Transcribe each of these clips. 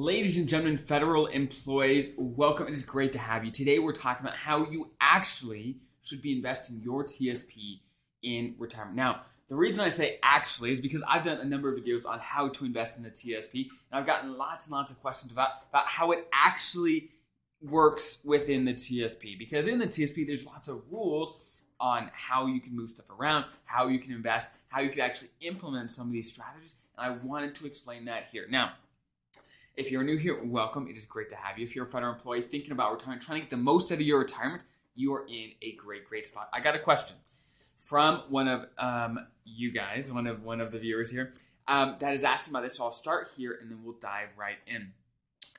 Ladies and gentlemen, federal employees, welcome. It is great to have you. Today, we're talking about how you actually should be investing your TSP in retirement. Now, the reason I say actually is because I've done a number of videos on how to invest in the TSP, and I've gotten lots and lots of questions about, about how it actually works within the TSP. Because in the TSP, there's lots of rules on how you can move stuff around, how you can invest, how you can actually implement some of these strategies, and I wanted to explain that here. Now, if you're new here, welcome. It is great to have you. If you're a federal employee thinking about retirement, trying to get the most out of your retirement, you are in a great, great spot. I got a question from one of um, you guys, one of one of the viewers here, um, that is asking about this. So I'll start here, and then we'll dive right in.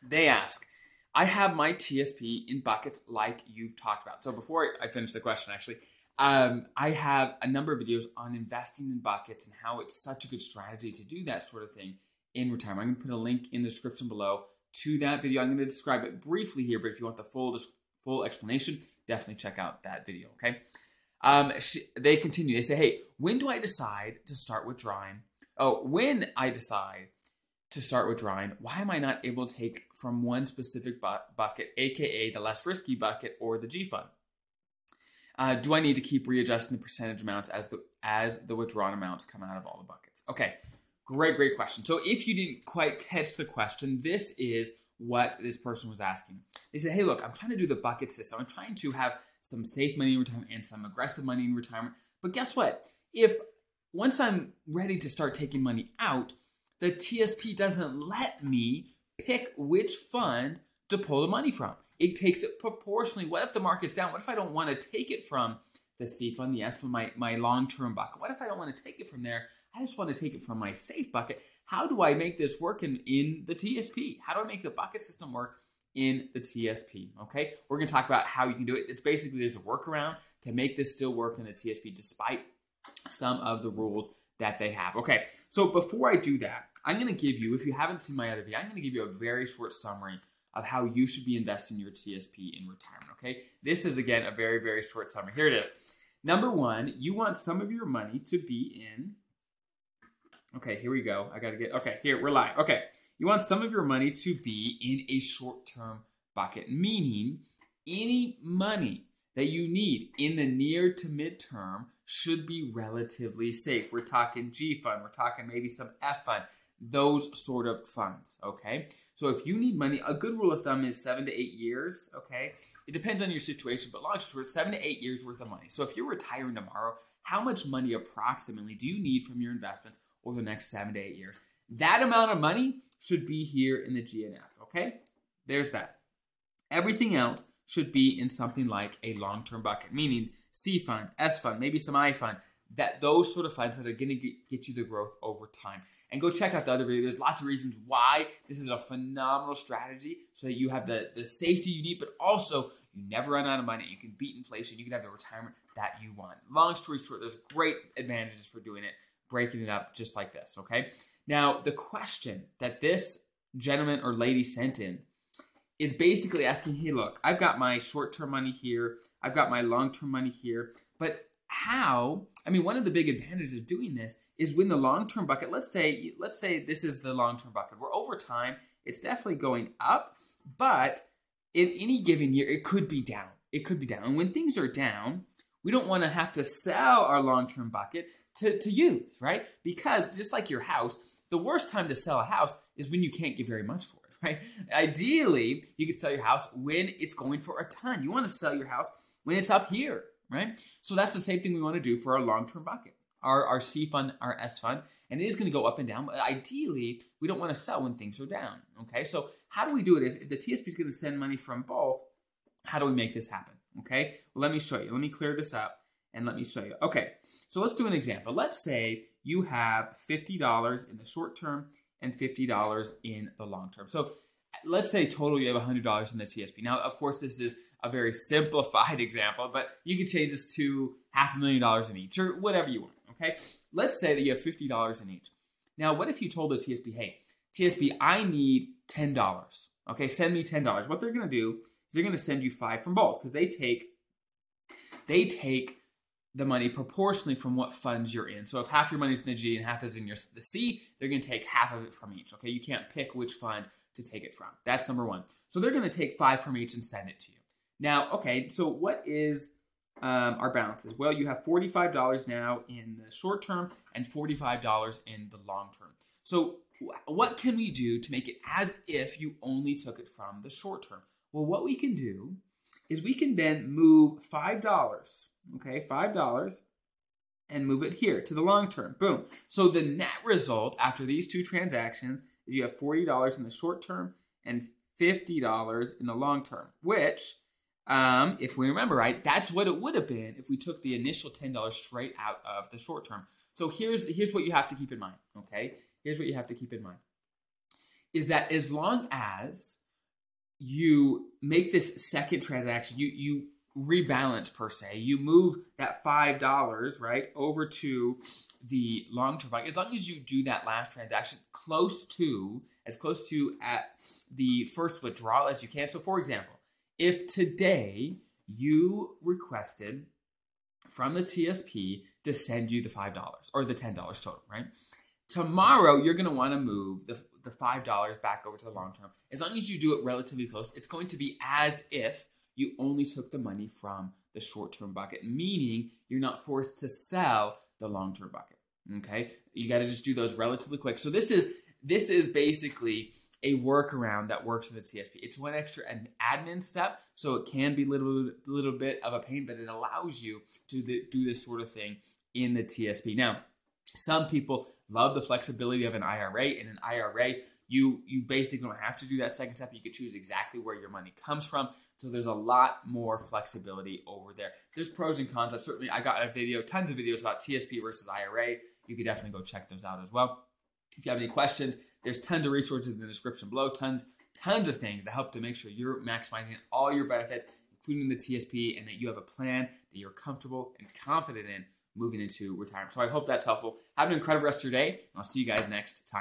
They ask, I have my TSP in buckets like you've talked about. So before I finish the question, actually, um, I have a number of videos on investing in buckets and how it's such a good strategy to do that sort of thing in retirement. I'm going to put a link in the description below to that video. I'm going to describe it briefly here, but if you want the full full explanation, definitely check out that video. Okay. Um, they continue. They say, "Hey, when do I decide to start withdrawing? Oh, when I decide to start withdrawing, why am I not able to take from one specific bu- bucket, aka the less risky bucket or the G fund? Uh, do I need to keep readjusting the percentage amounts as the as the withdrawn amounts come out of all the buckets? Okay, Great, great question. So if you didn't quite catch the question, this is what this person was asking. They said, hey, look, I'm trying to do the bucket system. I'm trying to have some safe money in retirement and some aggressive money in retirement. But guess what? If once I'm ready to start taking money out, the TSP doesn't let me pick which fund to pull the money from. It takes it proportionally. What if the market's down? What if I don't want to take it from the C fund, the S fund, my, my long term bucket? What if I don't want to take it from there? I just want to take it from my safe bucket. How do I make this work in, in the TSP? How do I make the bucket system work in the TSP? Okay, we're going to talk about how you can do it. It's basically there's a workaround to make this still work in the TSP despite some of the rules that they have. Okay, so before I do that, I'm going to give you, if you haven't seen my other video, I'm going to give you a very short summary of how you should be investing your TSP in retirement. Okay, this is again a very, very short summary. Here it is. Number one, you want some of your money to be in Okay, here we go. I got to get, okay, here, we're live. Okay, you want some of your money to be in a short term bucket, meaning any money that you need in the near to midterm should be relatively safe. We're talking G fund, we're talking maybe some F fund, those sort of funds, okay? So if you need money, a good rule of thumb is seven to eight years, okay? It depends on your situation, but long story, seven to eight years worth of money. So if you're retiring tomorrow, how much money approximately do you need from your investments over the next seven to eight years. That amount of money should be here in the G and F, okay? There's that. Everything else should be in something like a long term bucket, meaning C fund, S fund, maybe some I fund, that those sort of funds that are going to get you the growth over time. And go check out the other video. There's lots of reasons why this is a phenomenal strategy so that you have the, the safety you need, but also you never run out of money. You can beat inflation. You can have the retirement that you want. Long story short, there's great advantages for doing it breaking it up just like this, okay? Now, the question that this gentleman or lady sent in is basically asking, hey, look, I've got my short term money here, I've got my long term money here, but how i mean one of the big advantages of doing this is when the long term bucket let's say let's say this is the long term bucket where over time it's definitely going up but in any given year it could be down it could be down and when things are down we don't want to have to sell our long term bucket to, to use, right? Because just like your house, the worst time to sell a house is when you can't get very much for it, right? Ideally, you could sell your house when it's going for a ton. You want to sell your house when it's up here, right? So that's the same thing we want to do for our long term bucket. Our, our C fund, our S fund, and it is going to go up and down. But ideally, we don't want to sell when things are down. Okay, so how do we do it? If, if the TSP is going to send money from both, how do we make this happen? Okay, well, let me show you. Let me clear this up and let me show you. Okay, so let's do an example. Let's say you have $50 in the short term and $50 in the long term. So let's say total you have $100 in the TSP. Now, of course, this is a very simplified example, but you can change this to half a million dollars in each or whatever you want. Okay, let's say that you have $50 in each. Now, what if you told the TSP, hey, TSP, I need $10. Okay, send me $10. What they're gonna do they're gonna send you five from both because they take they take the money proportionally from what funds you're in. So if half your money is in the G and half is in your the C, they're going to take half of it from each. Okay, you can't pick which fund to take it from. That's number one. So they're going to take five from each and send it to you. Now, okay, so what is um, our balances? Well, you have $45 now in the short term and $45 in the long term. So, what can we do to make it as if you only took it from the short term? Well, what we can do is we can then move $5, okay, $5 and move it here to the long term. Boom. So the net result after these two transactions is you have $40 in the short term and $50 in the long term, which, um, if we remember right, that's what it would have been if we took the initial $10 straight out of the short term. So here's here's what you have to keep in mind, okay? Here's what you have to keep in mind. Is that as long as you make this second transaction, you you rebalance per se. You move that five dollars right over to the long term bucket. As long as you do that last transaction close to as close to at the first withdrawal as you can. So, for example, if today you requested from the TSP to send you the five dollars or the ten dollars total, right? Tomorrow you're going to want to move the the five dollars back over to the long term. As long as you do it relatively close, it's going to be as if you only took the money from the short term bucket, meaning you're not forced to sell the long term bucket. Okay, you got to just do those relatively quick. So this is this is basically a workaround that works with the TSP. It's one extra an admin step, so it can be a little little bit of a pain, but it allows you to do this sort of thing in the TSP. Now, some people love the flexibility of an IRA. In an IRA, you you basically don't have to do that second step. You can choose exactly where your money comes from. So there's a lot more flexibility over there. There's pros and cons. I've certainly I got a video, tons of videos about TSP versus IRA. You could definitely go check those out as well. If you have any questions, there's tons of resources in the description below. Tons, tons of things to help to make sure you're maximizing all your benefits, including the TSP, and that you have a plan that you're comfortable and confident in moving into retirement. So I hope that's helpful. Have an incredible rest of your day, and I'll see you guys next time.